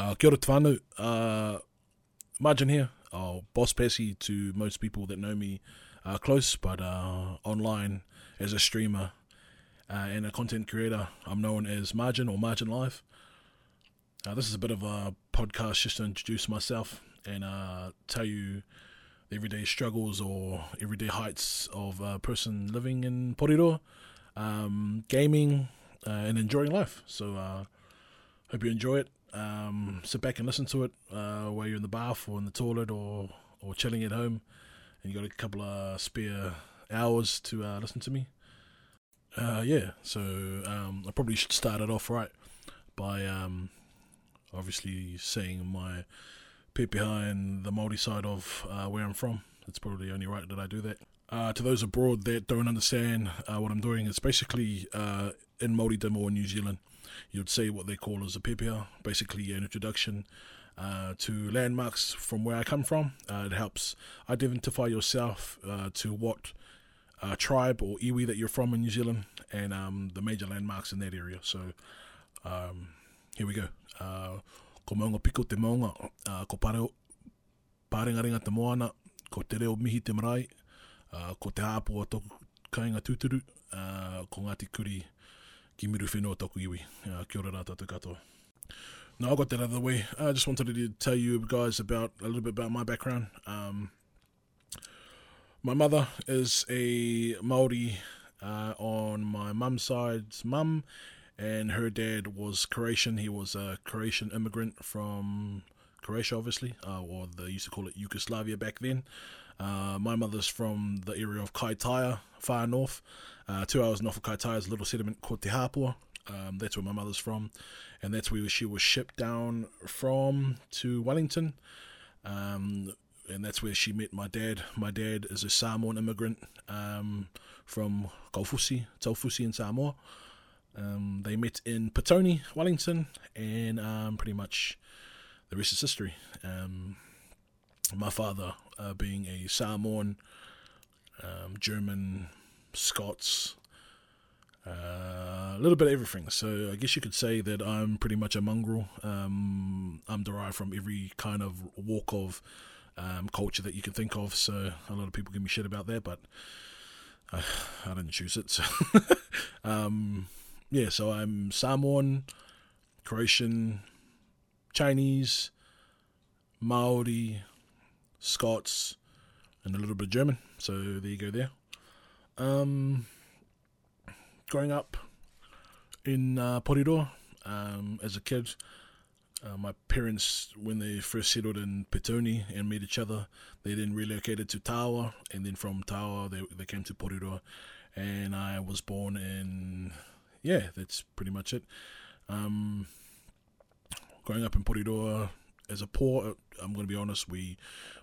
Uh, kia ora. Uh, Margin here. Oh, Boss Pessy to most people that know me uh, close, but uh, online as a streamer uh, and a content creator, I'm known as Margin or Margin Live. Uh, this is a bit of a podcast just to introduce myself and uh, tell you the everyday struggles or everyday heights of a person living in Porirua, um, gaming, uh, and enjoying life. So, uh, hope you enjoy it. Um, sit back and listen to it uh, while you're in the bath or in the toilet or, or chilling at home and you got a couple of spare hours to uh, listen to me. Uh, yeah, so um, I probably should start it off right by um, obviously saying my pepeha and the Māori side of uh, where I'm from. It's probably only right that I do that. Uh, to those abroad that don't understand uh, what I'm doing, it's basically uh, in Māoridom or New Zealand, you'd say what they call as a pepeha, basically an introduction uh, to landmarks from where I come from. Uh, it helps identify yourself uh, to what tribe or iwi that you're from in New Zealand and um, the major landmarks in that area. So um, here we go. Ko maunga piko te maunga, ko pare, parengarenga te moana, ko te reo mihi te marae, uh, ko te toku kainga tūturu, uh, ko Ngāti Kuri ki miru whenua toku iwi. Uh, kia ora rā tātou katoa. No, I got that out of the way. I just wanted to tell you guys about a little bit about my background. Um, my mother is a Maori uh, on my mum's side's mum, and her dad was Croatian. He was a Croatian immigrant from Croatia, obviously, uh, or they used to call it Yugoslavia back then. Uh, my mother's from the area of Kaitaia, far north. Uh, two hours north of Kaitaia is a little settlement called Te Hapua. Um, that's where my mother's from, and that's where she was shipped down from to Wellington. Um, and that's where she met my dad. My dad is a Samoan immigrant um, from Kaufusi, Taufusi in Samoa. Um, they met in Petone, Wellington, and um, pretty much the rest is history. Um, my father, uh, being a Samoan, um, German, Scots, uh, a little bit of everything. So I guess you could say that I'm pretty much a mongrel. Um, I'm derived from every kind of walk of um, culture that you can think of. So a lot of people give me shit about that, but I, I didn't choose it. So um, yeah, so I'm Samoan, Croatian, Chinese, Maori, Scots, and a little bit of German. So there you go. There. Um, growing up in uh, Porirua um, as a kid, uh, my parents, when they first settled in Petone and met each other, they then relocated to Tawa, and then from Tawa they they came to Porirua, and I was born in yeah, that's pretty much it. Um, growing up in Porirua as a poor, I'm going to be honest, we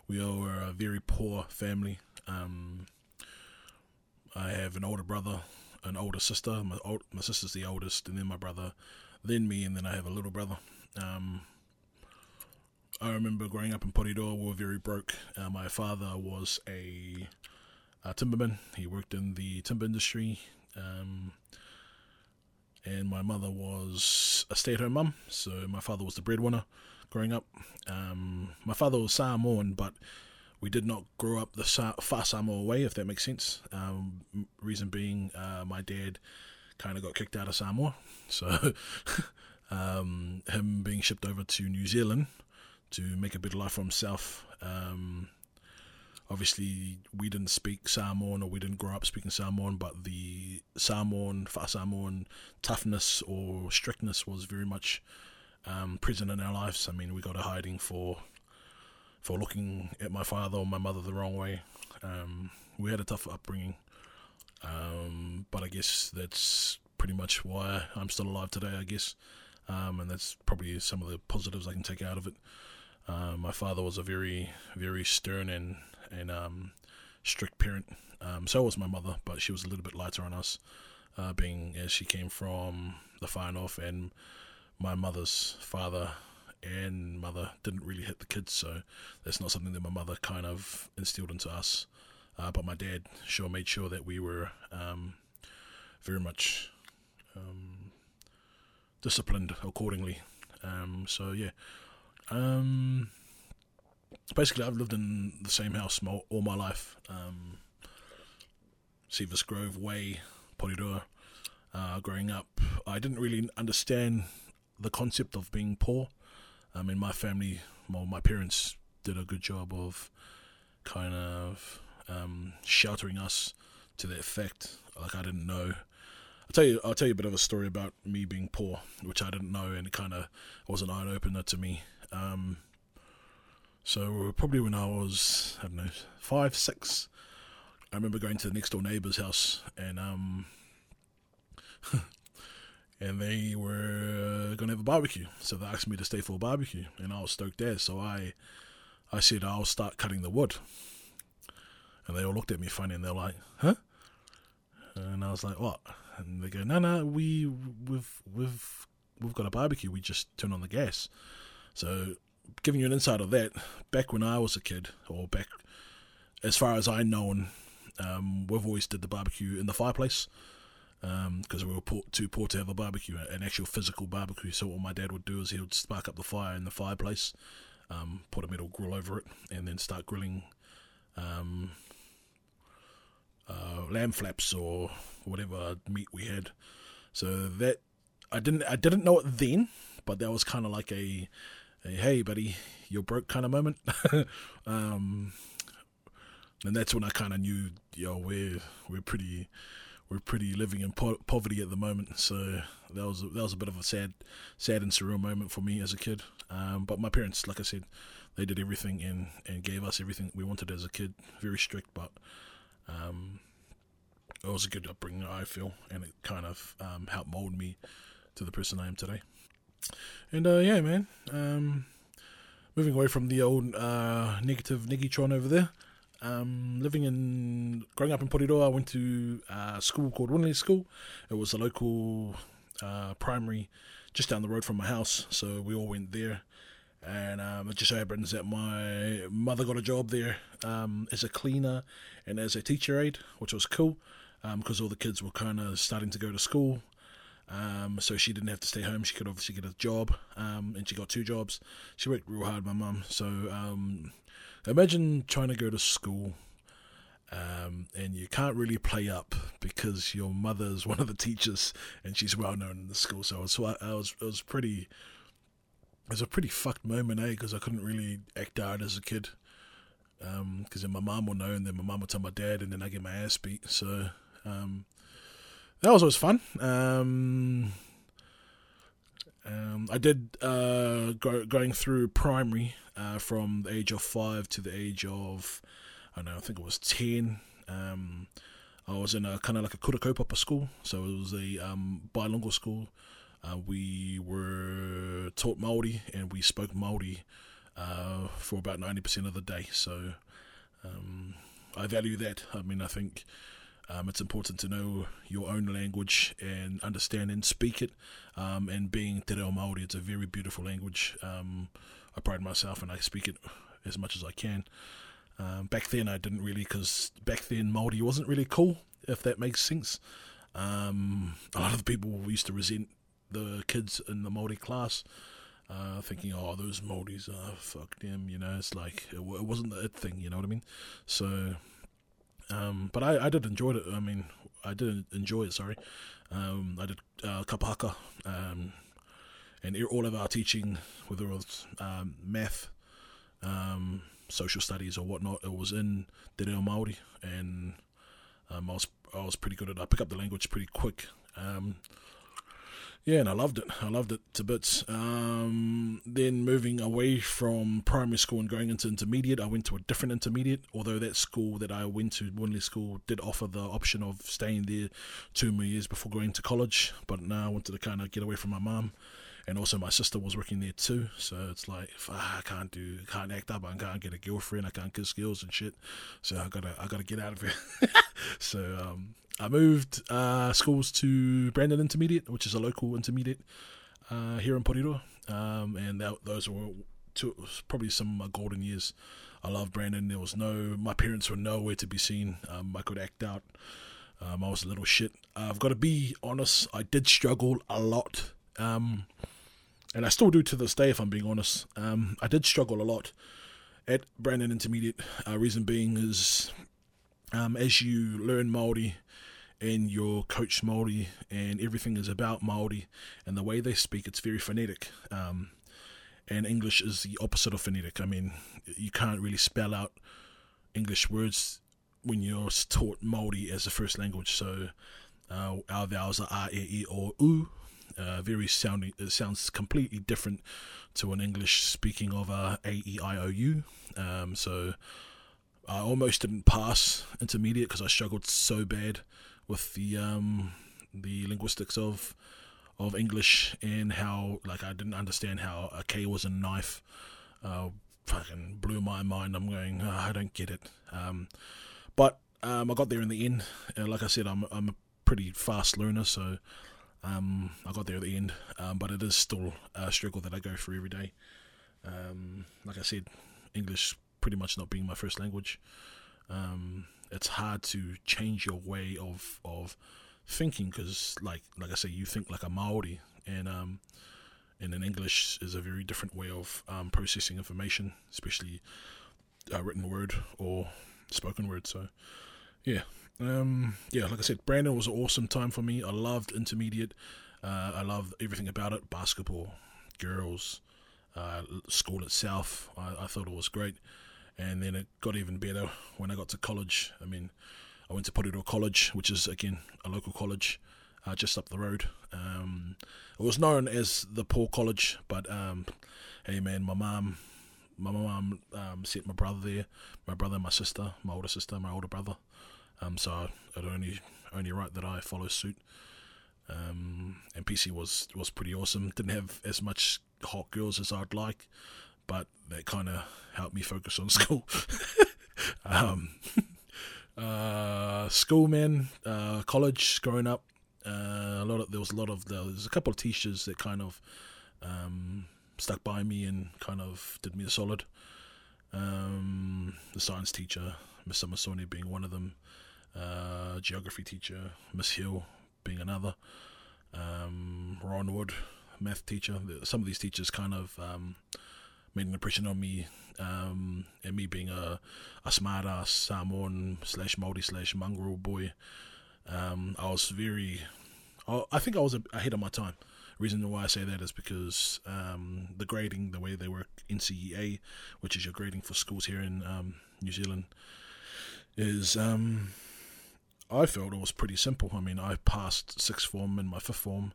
we are a very poor family. Um, I have an older brother, an older sister. My old, my sister's the oldest, and then my brother, then me, and then I have a little brother. Um, I remember growing up in Porirua, we were very broke. Uh, my father was a, a timberman. He worked in the timber industry. Um, and my mother was a stay-at-home mum, so my father was the breadwinner growing up. Um, my father was Samoan, but we did not grow up the Sa- far Samoa way, if that makes sense. Um, reason being, uh, my dad kind of got kicked out of Samoa, so um, him being shipped over to New Zealand to make a better life for himself. Um, obviously, we didn't speak Samoan or we didn't grow up speaking Samoan, but the Samoan, far Samoan toughness or strictness was very much um, present in our lives. I mean, we got a hiding for for looking at my father or my mother the wrong way. Um, we had a tough upbringing, um, but I guess that's pretty much why I'm still alive today. I guess, um, and that's probably some of the positives I can take out of it. Uh, my father was a very, very stern and and um, strict parent. Um, so was my mother, but she was a little bit lighter on us, uh, being as she came from the far north, and my mother's father and mother didn't really hit the kids, so that's not something that my mother kind of instilled into us. Uh, but my dad sure made sure that we were um, very much um, disciplined accordingly. Um, so yeah, Um, basically, I've lived in the same house all my life. Um, Sevis Grove Way, Porirua. Uh, growing up, I didn't really understand the concept of being poor. I mean, my family, well, my parents did a good job of kind of um, sheltering us to that effect. Like I didn't know. I'll tell you. I'll tell you a bit of a story about me being poor, which I didn't know, and it kind of was an eye opener to me. Um, so probably when I was I don't know five, six, I remember going to the next door neighbor's house, and um, and they were gonna have a barbecue. So they asked me to stay for a barbecue, and I was stoked there. So I, I said I'll start cutting the wood, and they all looked at me funny, and they're like, "Huh?" And I was like, "What?" And they go, "No, no, we we've we've we've got a barbecue. We just turn on the gas." So, giving you an insight of that, back when I was a kid, or back as far as I know, um, we've always did the barbecue in the fireplace because um, we were poor, too poor to have a barbecue, an actual physical barbecue. So what my dad would do is he would spark up the fire in the fireplace, um, put a metal grill over it, and then start grilling um, uh, lamb flaps or whatever meat we had. So that I didn't I didn't know it then, but that was kind of like a, a, hey buddy, you're broke kind of moment. um, and that's when I kind of knew, yo, we're we're pretty we're pretty living in po- poverty at the moment. So that was that was a bit of a sad, sad and surreal moment for me as a kid. Um, but my parents, like I said, they did everything and, and gave us everything we wanted as a kid. Very strict, but um, it was a good upbringing, I feel, and it kind of um, helped mold me to the person I am today. And uh, yeah, man. Um, moving away from the old uh, negative Niggytron over there. Um, living in, growing up in Porirua, I went to a school called Windley School. It was a local uh, primary just down the road from my house, so we all went there. And um, it just so happens that my mother got a job there um, as a cleaner and as a teacher aide, which was cool because um, all the kids were kind of starting to go to school. Um, so she didn't have to stay home. She could obviously get a job, um, and she got two jobs. She worked real hard, my mum. So um, imagine trying to go to school um, and you can't really play up because your mother's one of the teachers and she's well known in the school. So I was, I was, it was pretty, it was a pretty fucked moment, eh? Because I couldn't really act out as a kid. Because um, then my mom will know, and then my mom will tell my dad, and then I get my ass beat. So um, that was always fun. Um, um, I did uh, go, going through primary uh, from the age of five to the age of I don't know, I think it was ten. Um, I was in a kind of like a kura kaupapa school, so it was a um, bilingual school. Uh, we were taught Maori and we spoke Maori uh, for about ninety percent of the day. So um, I value that. I mean, I think um, it's important to know your own language and understand and speak it. Um, and being Te Reo Māori, it's a very beautiful language. Um, I pride myself and I speak it as much as I can. Um, back then, I didn't really, because back then Māori wasn't really cool, if that makes sense. Um, a lot of the people used to resent the kids in the Māori class. Uh, thinking, oh, those Māoris, uh, fuck them, you know, it's like, it, it wasn't the it thing, you know what I mean? So, um, but I, I did enjoy it. I mean, I did enjoy it. Sorry, um, I did uh, um, and all of our teaching, whether it was um, math, um, social studies, or whatnot, it was in Te Reo Māori, and um, I was I was pretty good at. I pick up the language pretty quick. Um, yeah, and I loved it. I loved it to bits. Um, then moving away from primary school and going into intermediate, I went to a different intermediate. Although that school that I went to, Windley School, did offer the option of staying there two more years before going to college. But now I wanted to kind of get away from my mum, and also my sister was working there too. So it's like I can't do, can't act up, I can't get a girlfriend, I can't kiss girls and shit. So I gotta, I gotta get out of here. so um, I moved uh, schools to Brandon Intermediate, which is a local intermediate uh, here in Porirua, um, and that, those were two, probably some of my golden years. I love Brandon. There was no, my parents were nowhere to be seen. Um, I could act out. Um, I was a little shit. I've got to be honest. I did struggle a lot. Um, and I still do to this day, if I'm being honest. Um, I did struggle a lot at Brandon Intermediate. Uh, reason being is um, as you learn Maori and your coach Maori and everything is about Maori and the way they speak, it's very phonetic. Um, and English is the opposite of phonetic. I mean, you can't really spell out English words when you're taught Maori as a first language. So uh, our vowels are a, e, i, or u. Uh, very sounding. It sounds completely different to an English speaking of uh, a, e, i, o, u. Um, so I almost didn't pass intermediate because I struggled so bad with the um, the linguistics of of English and how like I didn't understand how a K was a knife. Uh, fucking blew my mind. I'm going, oh, I don't get it. Um, but um, I got there in the end. Uh, like I said, I'm I'm a pretty fast learner, so um, I got there at the end. Um, but it is still a struggle that I go through every day. Um, like I said, English pretty much not being my first language. Um, it's hard to change your way of of thinking because, like like I say, you think like a Maori, and um, and then English is a very different way of um, processing information, especially uh, written word or spoken word. So, yeah, um, yeah. Like I said, Brandon was an awesome time for me. I loved intermediate. Uh, I loved everything about it: basketball, girls, uh, school itself. I, I thought it was great and then it got even better when I got to college. I mean, I went to Porirua College, which is again a local college uh, just up the road. Um, it was known as the poor college, but um, hey man, my mom, my mom um, sent my brother there, my brother, my sister, my older sister, my older brother. Um, so it only only right that I follow suit. Um, and PC was was pretty awesome. Didn't have as much hot girls as I'd like, but that kind of helped me focus on school. um, uh, school, man, uh, college, growing up, uh, a lot of there was a lot of there was a couple of teachers that kind of um, stuck by me and kind of did me a solid. Um, the science teacher, Miss Samasoni, being one of them. Uh, geography teacher, Miss Hill, being another. Um, Ron Wood, math teacher. Some of these teachers kind of um, made an impression on me, um, and me being a, a smart ass Samoan slash Maori slash mongrel boy. Um, I was very, I think I was ahead of my time. Reason why I say that is because um, the grading, the way they work NCEA, which is your grading for schools here in um, New Zealand, is um, I felt it was pretty simple. I mean, I passed sixth form and my fifth form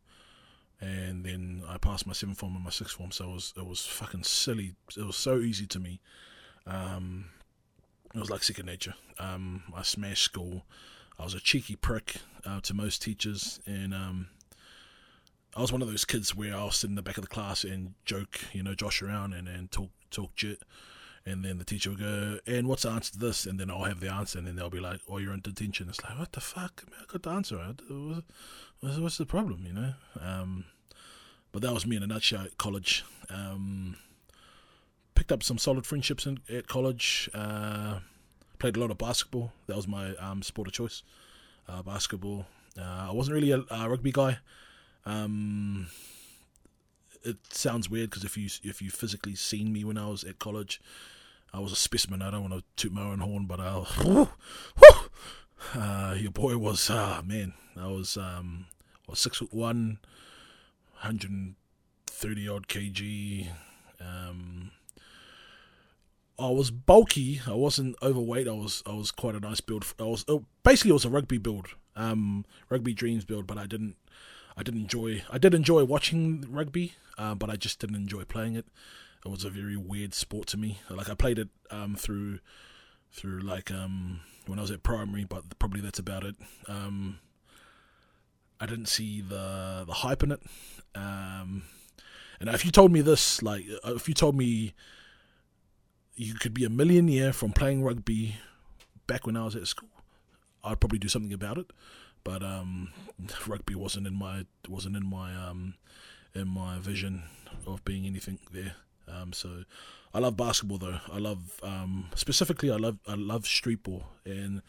and then I passed my seventh form and my sixth form. So it was it was fucking silly. It was so easy to me. Um, it was like second nature. Um, I smashed school. I was a cheeky prick uh, to most teachers, and um, I was one of those kids where I'll sit in the back of the class and joke, you know, josh around and, and talk talk shit. And then the teacher will go, and what's the answer to this? And then I'll have the answer, and then they'll be like, oh, you're in detention. It's like, what the fuck? I, got the answer. What's, what's the problem, you know? Um, but that was me in a nutshell at college. Um, picked up some solid friendships in, at college. Uh, played a lot of basketball. That was my um, sport of choice. Uh, basketball. Uh, I wasn't really a, a rugby guy. Um, it sounds weird because if you if you physically seen me when I was at college, I was a specimen. I don't want to toot my own horn, but I, uh, your boy was ah man, I was um was six foot one, hundred and thirty odd kg. Um, I was bulky. I wasn't overweight. I was I was quite a nice build. I was oh, basically it was a rugby build, um, rugby dreams build. But I didn't I did enjoy I did enjoy watching rugby, uh, but I just didn't enjoy playing it. It was a very weird sport to me. Like I played it um, through through like um, when I was at primary, but probably that's about it. Um, I didn't see the the hype in it. Um, and if you told me this, like if you told me you could be a millionaire from playing rugby back when I was at school, I'd probably do something about it but um, rugby wasn't in my wasn't in my um, in my vision of being anything there. Um, so I love basketball though. I love um, specifically I love I love street ball and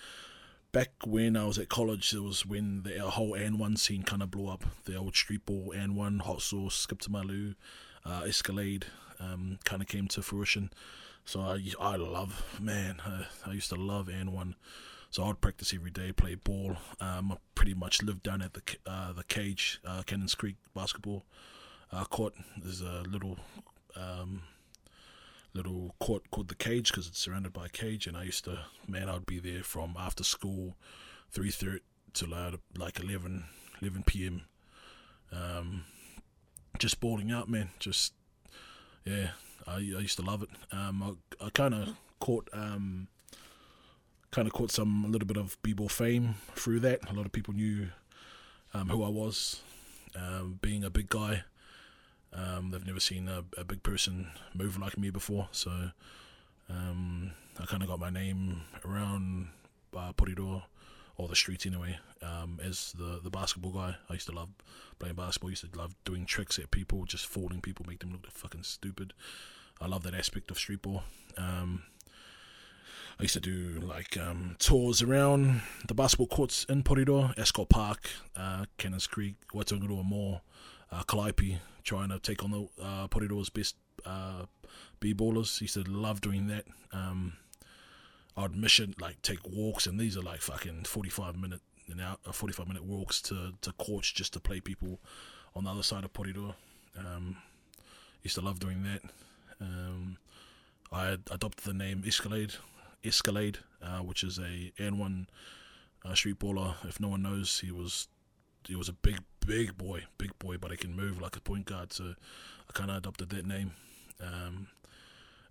back when I was at college, it was when the whole AND1 scene kind of blew up. The old street ball AND1, hot sauce, skip to loo, uh, Escalade um, kind of came to fruition. So I, I love, man, I, I used to love AND1. So I'd practice every day, play ball. Um, I pretty much lived down at the uh, the cage, uh, Cannons Creek basketball uh, court. There's a little um, little court called the cage because it's surrounded by a cage, and I used to, man, I'd be there from after school, three thirty to like 11, 11 p.m. Um, just balling out, man. Just yeah, I, I used to love it. Um, I, I kind of caught um, kind of caught some a little bit of b-ball fame through that. A lot of people knew um, who I was, um, being a big guy. Um, they've never seen a, a, big person move like me before, so um, I kind of got my name around uh, Porirua, or the streets anyway, um, as the the basketball guy. I used to love playing basketball. I used to love doing tricks at people, just fooling people, make them look fucking stupid. I love that aspect of street ball. Um, I used to do like um, tours around the basketball courts in Porirua, Ascot Park, uh, Cannons Creek, Waitangirua Mall, uh, Calliope, trying to take on the uh, best uh, b-ballers. Used to love doing that. Um, I'd mission like take walks, and these are like fucking forty-five minute an hour, uh, forty-five minute walks to to courts just to play people on the other side of Porirua. Um, used to love doing that. Um, I adopted the name Escalade, Escalade, uh, which is a AND1 uh, street baller. If no one knows, he was he was a big big boy, big boy, but he can move like a point guard. So I kind of adopted that name. Um,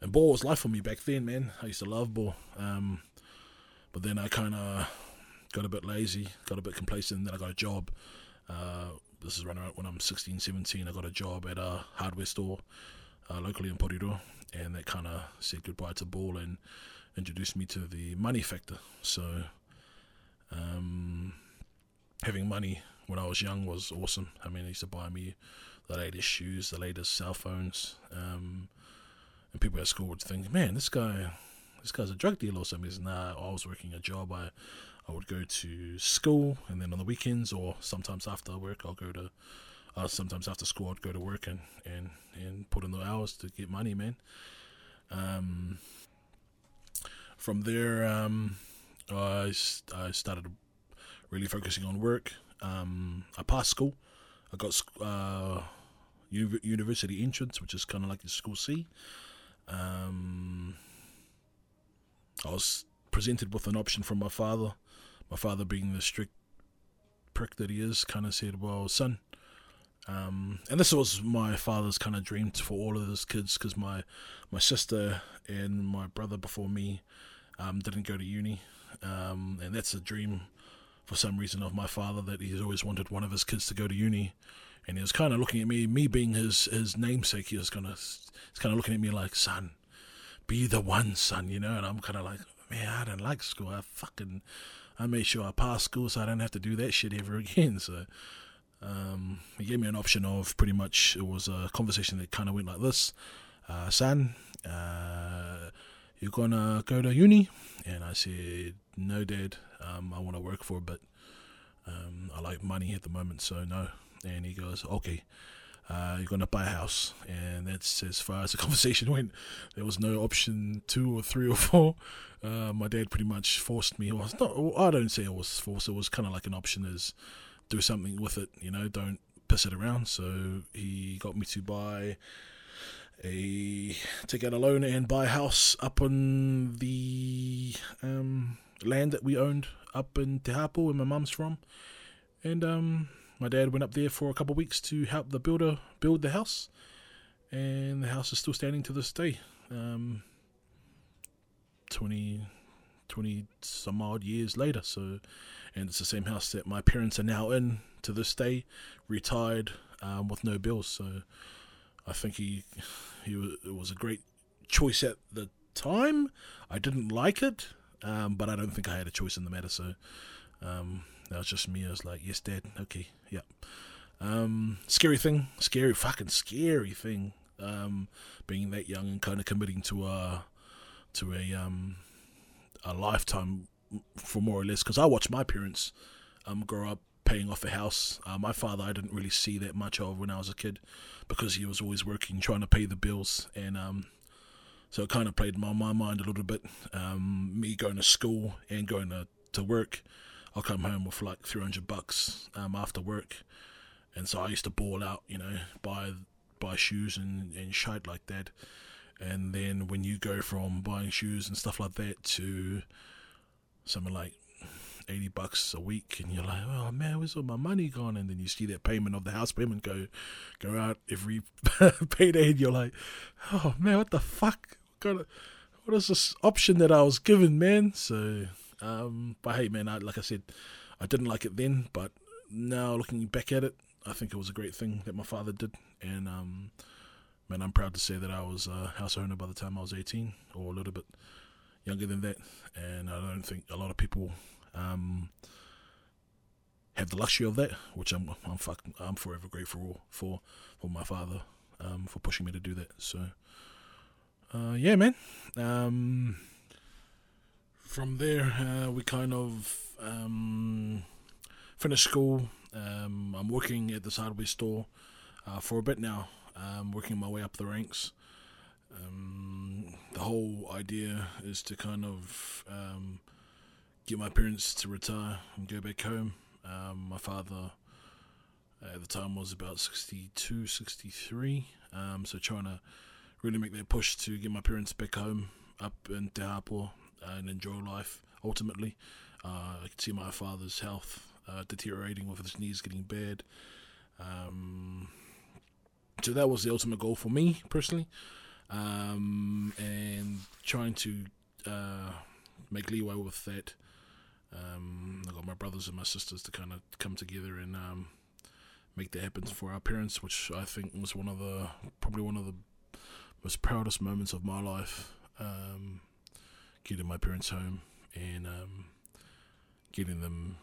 and ball was life for me back then, man. I used to love ball. Um, but then I kind of got a bit lazy, got a bit complacent, and then I got a job. Uh, this is running around when I'm 16, 17. I got a job at a hardware store uh, locally in Porirua, and that kind of said goodbye to ball and introduced me to the money factor. So, um, having money when I was young was awesome. I mean, he used to buy me the latest shoes, the latest cell phones. Um, and people at school would think, man, this guy, this guy's a drug dealer or something. Says, nah, I was working a job. I, I would go to school, and then on the weekends or sometimes after work, I'll go to. Uh, sometimes after school, I'd go to work and, and, and put in the hours to get money, man. Um, from there, um, I, I started really focusing on work. Um, I passed school. I got uh, university entrance, which is kind of like the school C. Um, I was presented with an option from my father. My father, being the strict prick that he is, kind of said, "Well, son." Um, and this was my father's kind of dream for all of his kids because my my sister and my brother before me um, didn't go to uni, um, and that's a dream for some reason of my father that he's always wanted one of his kids to go to uni and he was kind of looking at me, me being his his namesake. He was of he's kind of looking at me like, son, be the one, son, you know. And I'm kind of like, man, I don't like school. I fucking I made sure I passed school so I don't have to do that shit ever again. So um, he gave me an option of pretty much it was a conversation that kind of went like this, uh, son. Uh, you're gonna go to uni, and I said, no, dad. Um, I want to work for a bit. Um, I like money at the moment, so no. And he goes, okay, uh, you're to buy a house. And that's as far as the conversation went. There was no option two or three or four. Uh, my dad pretty much forced me. Well, not, I don't say it was forced. It was kind of like an option is do something with it, you know, don't piss it around. So he got me to buy a take out a loan and buy a house up on the um, land that we owned up in Te Hapu, where my mum's from. And um, my dad went up there for a couple of weeks to help the builder build the house, and the house is still standing to this day. Um, 20, 20 some odd years later. So, and it's the same house that my parents are now in to this day, retired um, with no bills. So, I think he he was, it was a great choice at the time. I didn't like it, um, but I don't think I had a choice in the matter. So, um, that was just me. I was like, yes, dad. Okay, yeah. Um, scary thing, scary, fucking scary thing. Um, being that young and kind of committing to a to a um a lifetime for more or less. Because I watched my parents um grow up paying off a house. Uh, my father, I didn't really see that much of when I was a kid because he was always working, trying to pay the bills, and um, so it kind of played my my mind a little bit. Um, me going to school and going to to work, I'll come home with like three hundred bucks um, after work, and so I used to ball out, you know, buy buy shoes and and shit like that. And then when you go from buying shoes and stuff like that to something like 80 bucks a week and you're like oh man where's all my money gone? And then you see that payment of the house payment go go out every payday and you're like oh man what the fuck? What, what is this option that I was given man? So um but hey man I, like I said I didn't like it then but now looking back at it I think it was a great thing that my father did. And um man I'm proud to say that I was a house owner by the time I was 18 or a little bit younger than that. And I don't think a lot of people um, have the luxury of that, which I'm I'm fuck, I'm forever grateful for for my father um, for pushing me to do that. So uh, yeah, man. Um, from there, uh, we kind of um, finished school. Um, I'm working at this hardware store uh, for a bit now. I'm working my way up the ranks. Um, the whole idea is to kind of um, get my parents to retire and go back home. Um, my father at the time was about 62, 63, um, so trying to really make that push to get my parents back home up in Te Hapua and enjoy life ultimately. Uh, I could see my father's health uh, deteriorating with his knees getting bad. Um, so that was the ultimate goal for me personally, um, and trying to uh, make leeway with that um, I got my brothers and my sisters to kind of come together and um, make that happen for our parents, which I think was one of the probably one of the most proudest moments of my life. Um, getting my parents home and um, getting them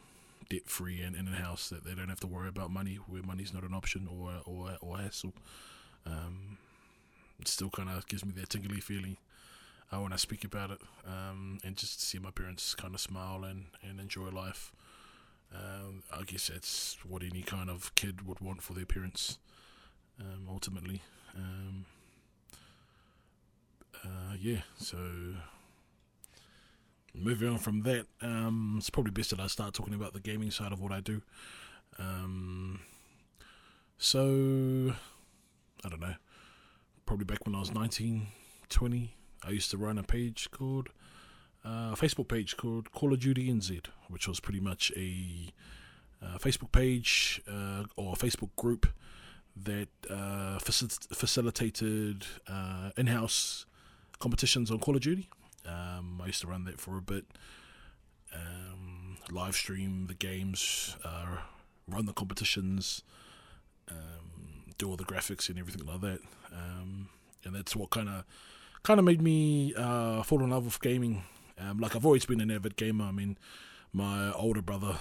debt free and in a house that they don't have to worry about money, where money's not an option or or or hassle. Um, it still kind of gives me that tingly feeling uh, when I speak about it, um, and just see my parents kind of smile and, and enjoy life. Um, I guess that's what any kind of kid would want for their parents, um, ultimately. Um, uh, yeah, so moving on from that, um, it's probably best that I start talking about the gaming side of what I do. Um, so, I don't know, probably back when I was 19, 20, I used to run a page called uh, a Facebook page called Call of Duty NZ, which was pretty much a uh, Facebook page uh, or a Facebook group that uh, facil- facilitated uh, in-house competitions on Call of Duty. Um, I used to run that for a bit, um, live stream the games, run the competitions, um, do all the graphics and everything like that. Um, and that's what kind of kind of made me uh, fall in love with gaming. Um, like I've always been an avid gamer. I mean, my older brother,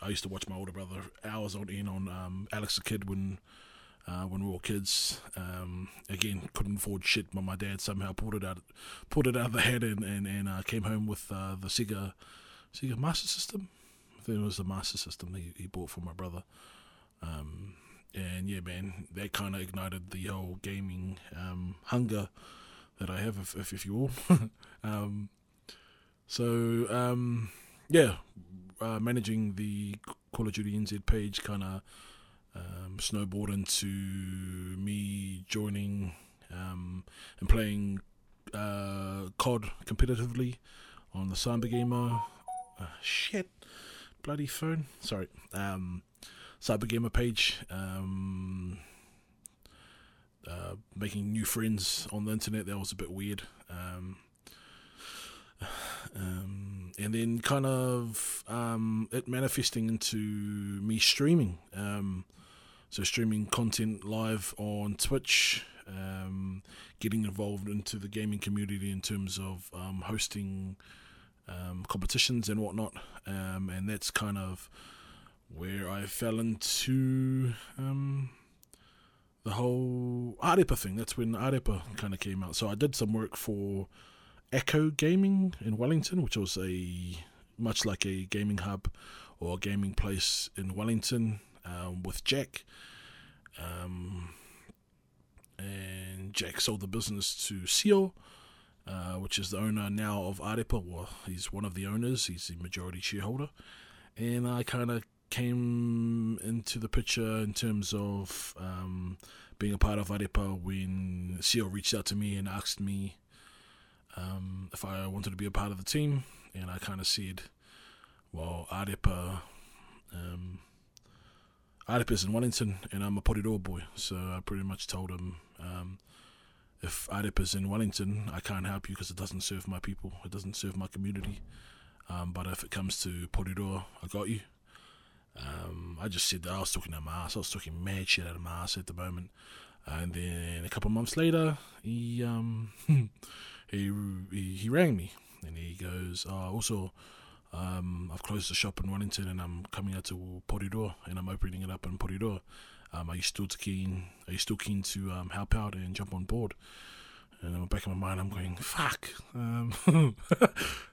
I used to watch my older brother hours on in on um, Alex the Kid when uh, when we were kids. Um, again, couldn't afford shit, but my dad somehow pulled it out, pulled it out of the head, and and, and uh, came home with uh, the Sega Sega Master System. I think it was the Master System he, he bought for my brother. Um, and yeah, man, that kind of ignited the whole gaming um, hunger that I have, if if, if you will. um, so um, yeah, uh, managing the Call of Duty NZ page kind of um, into me joining um, and playing uh, COD competitively on the Cyber Gamer. Uh, shit, bloody phone. Sorry. Um, Cyber Gamer page. Um, uh, making new friends on the internet. That was a bit weird. Um, um, and then kind of um, it manifesting into me streaming. Um, so streaming content live on Twitch, um, getting involved into the gaming community in terms of um, hosting competitions and whatnot. and that's kind of where I fell into the whole Arepa thing. That's when Arepa kind of came out. So I did some work for Echo Gaming in Wellington, which was a much like a gaming hub or gaming place in Wellington um, with Jack. Um, and Jack sold the business to Sio, uh, which is the owner now of Arepa. Well, he's one of the owners, he's the majority shareholder. And I kind of came into the picture in terms of um, being a part of Arepa when Sio reached out to me and asked me um, if I wanted to be a part of the team. And I kind of said, well, Arepa. Um, Arepa's in Wellington, and I'm a Porirua boy, so I pretty much told him um, if Arepa's in Wellington, I can't help you because it doesn't serve my people, it doesn't serve my community. Um, but if it comes to Porirua, I got you. Um, I just said that I was talking out my ass. I was talking mad shit out of my ass at the moment. And then a couple of months later, he um he, he he rang me and he goes, oh, also um, I've closed the shop in Wellington and I'm coming out to Porirua and I'm opening it up in Porirua. Um, are you still keen? Are you still keen to um, help out and jump on board? And in the back of my mind, I'm going, fuck. Um,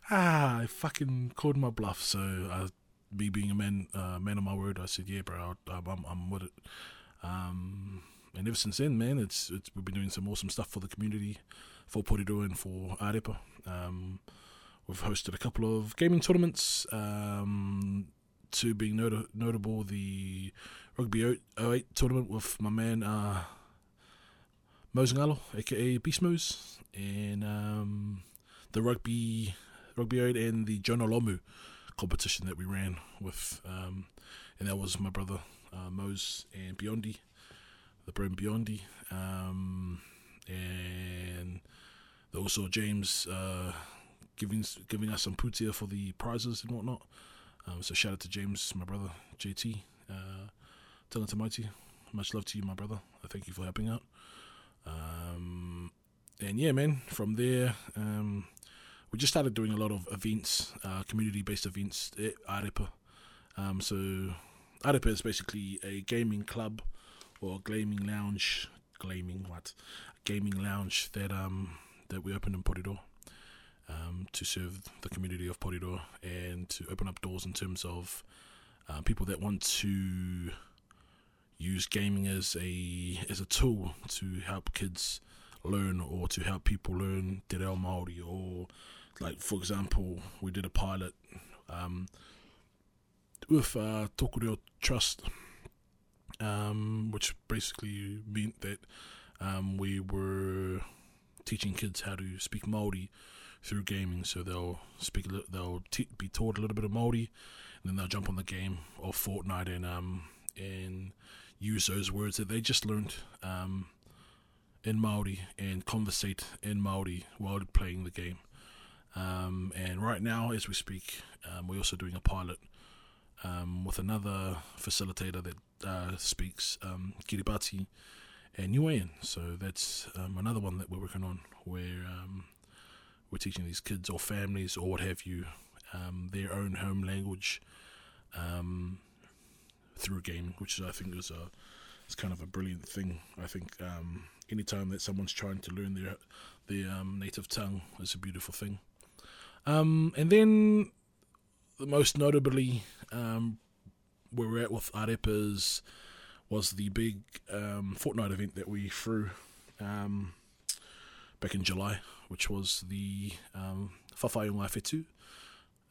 ah, I fucking called my bluff. So, I, me being a man, uh, man of my word, I said, yeah, bro, I'm, I'm, I'm with it. Um, and ever since then, man, it's, it's we've been doing some awesome stuff for the community, for Porirua and for Arepa. Um, We've hosted a couple of gaming tournaments. Um, to being not- notable, the Rugby 08 tournament with my man uh, aka Beast Mose, and um, the Rugby Rugby 08 and the Jonah Lomu competition that we ran with. Um, and that was my brother uh, Mose and Biondi, the brand Biondi. Um, and also James. Uh, giving giving us some pūtea for the prizes and whatnot. Um, so shout out to James, my brother, JT. Uh, Tangata Mighty, much love to you, my brother. I thank you for helping out. Um, and yeah, man, from there, um, we just started doing a lot of events, uh, community-based events at Arepa. Um, so Arepa is basically a gaming club or a gaming lounge, gaming what, gaming lounge that um that we opened in Porirua um, to serve the community of Porirua and to open up doors in terms of uh, people that want to use gaming as a as a tool to help kids learn or to help people learn Te Reo Māori or like for example we did a pilot um, with uh, Tokureo Trust um, which basically meant that um, we were teaching kids how to speak Māori through gaming. So they'll speak, they'll t- be taught a little bit of Maori, and then they'll jump on the game or Fortnite and um and use those words that they just learned um in Maori and conversate in Maori while playing the game. Um, and right now, as we speak, um, we're also doing a pilot um, with another facilitator that uh, speaks um, Kiribati and Niuean. So that's um, another one that we're working on where um, we're teaching these kids or families or what have you um, their own home language through gaming, which I think is a is kind of a brilliant thing. I think anytime that someone's trying to learn their their native tongue is a beautiful thing. Um, and then, the most notably, um, where we're at with Arepas was the big um, Fortnite event that we threw um, back in July, which was the um, Whawhai Fetu.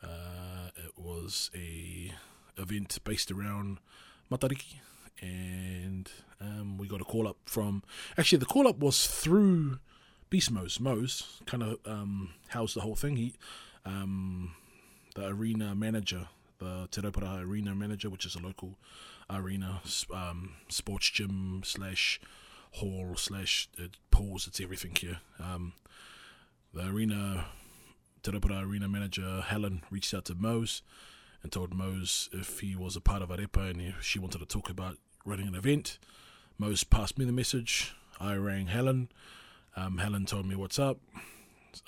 Uh, it was a event based around Matariki, and um, we got a call up from. Actually, the call up was through Beast Mose. Kind of um, housed the whole thing. He, um, the arena manager, the Te arena manager, which is a local arena um, sports gym slash hall slash uh, pools. It's everything here. Um, the arena, Te arena manager Helen reached out to Mose and told Mose if he was a part of Arepa and if she wanted to talk about running an event. Mose passed me the message. I rang Helen. Um, Helen told me what's up.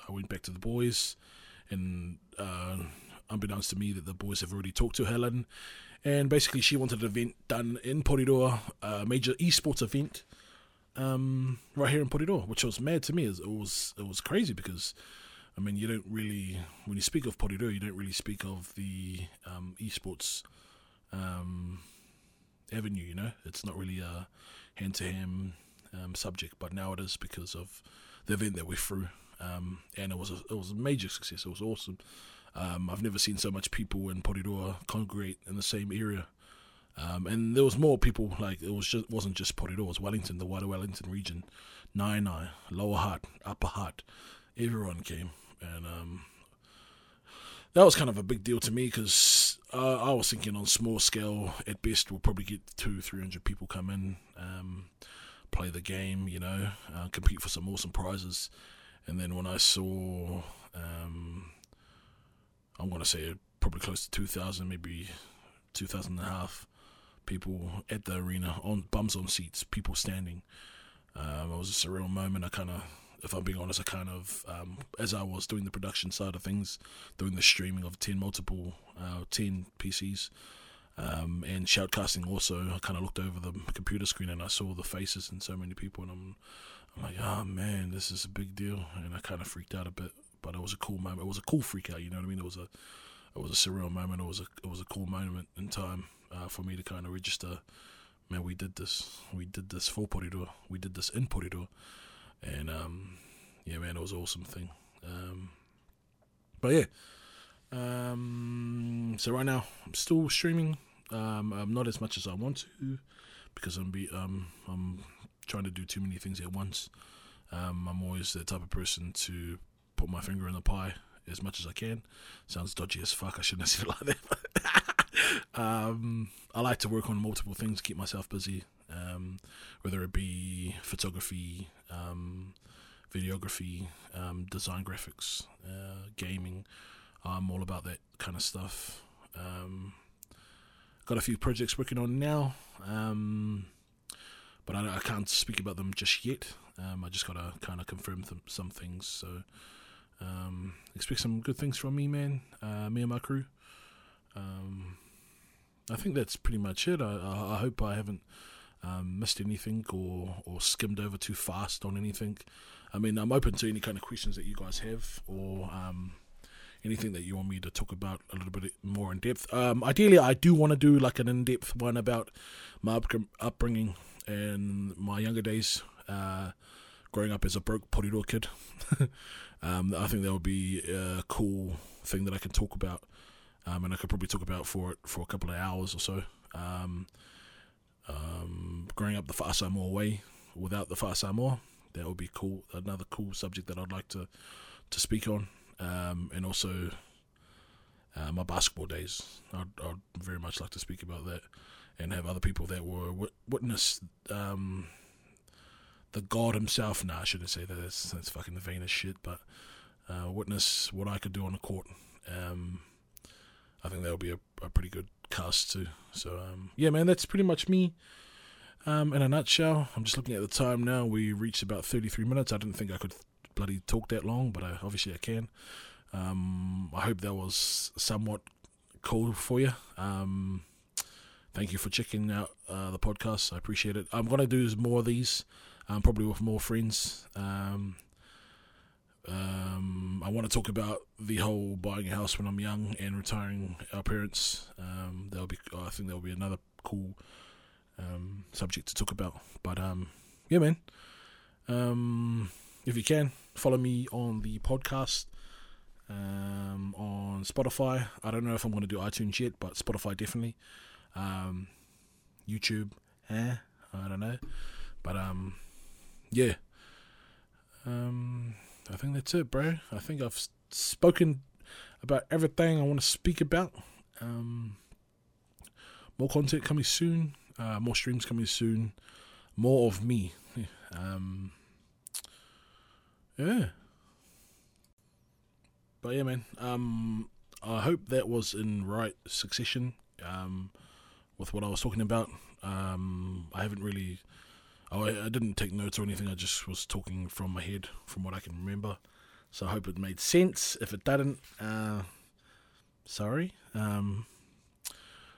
I went back to the boys, and uh, unbeknownst to me, that the boys have already talked to Helen. And basically, she wanted an event done in Porirua, a major esports event um, right here in Porirua, which was mad to me. It was it was crazy because I mean, you don't really when you speak of Porirua, you don't really speak of the um, esports um, avenue. You know, it's not really a hand to hand subject, but now it is because of the event that we threw, um, and it was a, it was a major success. It was awesome. Um, I've never seen so much people in Porirua congregate in the same area. Um, and there was more people, like, it was just, wasn't just Porirua, it was Wellington, the wider Wellington region, Naenae, Lower Hutt, Upper Hutt, everyone came. And um, that was kind of a big deal to me because uh, I was thinking on small scale, at best, we'll probably get two, three hundred people come in, um, play the game, you know, uh, compete for some awesome prizes. And then when I saw, um, I'm going to say probably close to 2,000, maybe 2,000 and a half people at the arena, on bums on seats, people standing. Um, it was a surreal moment. I kind of, if I'm being honest, I kind of, um, as I was doing the production side of things, doing the streaming of 10 multiple, uh, 10 PCs, um, and shoutcasting also, I kind of looked over the computer screen and I saw the faces and so many people, and I'm, I'm like, oh man, this is a big deal, and I kind of freaked out a bit, but it was a cool moment. It was a cool freak out, you know what I mean? It was a, it was a surreal moment. It was a, it was a cool moment in time uh, for me to kind of register. Man, we did this. We did this for Porirua. We did this in Porirua, and um, yeah, man, it was an awesome thing. Um, but yeah, um, so right now I'm still streaming. Um, I'm not as much as I want to because I'm be um I'm trying to do too many things at once. Um, I'm always the type of person to put my finger in the pie as much as I can. Sounds dodgy as fuck. I shouldn't have said it like that. um, I like to work on multiple things, keep myself busy, um, whether it be photography, um, videography, um, design graphics, uh, gaming. I'm all about that kind of stuff. Um, got a few projects working on now, um, but I, I, can't speak about them just yet. I just got to kind of confirm th- some things. So um, expect some good things from me, man. Uh, me and my crew. Um, I think that's pretty much it. I, I, I hope I haven't um, missed anything or, or skimmed over too fast on anything. I mean, I'm open to any kind of questions that you guys have or um, anything that you want me to talk about a little bit more in depth. Um, ideally, I do want to do like an in depth one about my up- upbringing and my younger days. Uh, growing up as a broke Porirua kid. um, I think that would be a cool thing that I can talk about, um, and I could probably talk about for it for a couple of hours or so. Um, um growing up the Fa'a Samoa way without the Fa'a Samoa, that would be cool. Another cool subject that I'd like to to speak on, um, and also uh, my basketball days. I'd, I'd, very much like to speak about that and have other people that were witness um, the God himself. Nah, I shouldn't say that. That's, that's fucking the vainest shit. But uh, witness what I could do on the court. Um, I think that'll be a, a pretty good cast too. So um, yeah, man, that's pretty much me. Um, in a nutshell, I'm just looking at the time now. We reached about 33 minutes. I didn't think I could bloody talk that long, but I, obviously I can. Um, I hope that was somewhat cool for you. Um, thank you for checking out uh, the podcast. I appreciate it. I'm gonna do more of these um, probably with more friends. Um, um, I want to talk about the whole buying a house when I'm young and retiring our parents. Um, that'll be, I think that'll be another cool um, subject to talk about. But um, yeah, man. Um, if you can follow me on the podcast um, on Spotify. I don't know if I'm going to do iTunes yet, but Spotify definitely. Um, YouTube, eh? I don't know, but um, yeah. Um, I think that's it, bro. I think I've spoken about everything I want to speak about. Um, more content coming soon. Uh, more streams coming soon. More of me. Um, yeah. But yeah, man. Um, I hope that was in right succession. Um, with what I was talking about. Um, I haven't really Oh, I, I didn't take notes or anything. I just was talking from my head, from what I can remember. So I hope it made sense. If it didn't, uh, sorry. Um,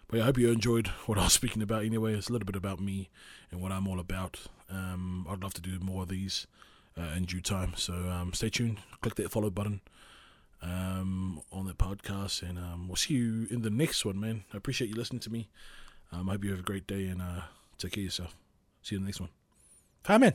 but yeah, I hope you enjoyed what I was speaking about. Anyway, it's a little bit about me and what I'm all about. Um, I'd love to do more of these uh, in due time. So um, stay tuned. Click that follow button um, on the podcast, and um, we'll see you in the next one, man. I appreciate you listening to me. Um, I hope you have a great day and uh, take care of yourself. See you in the next one. Man.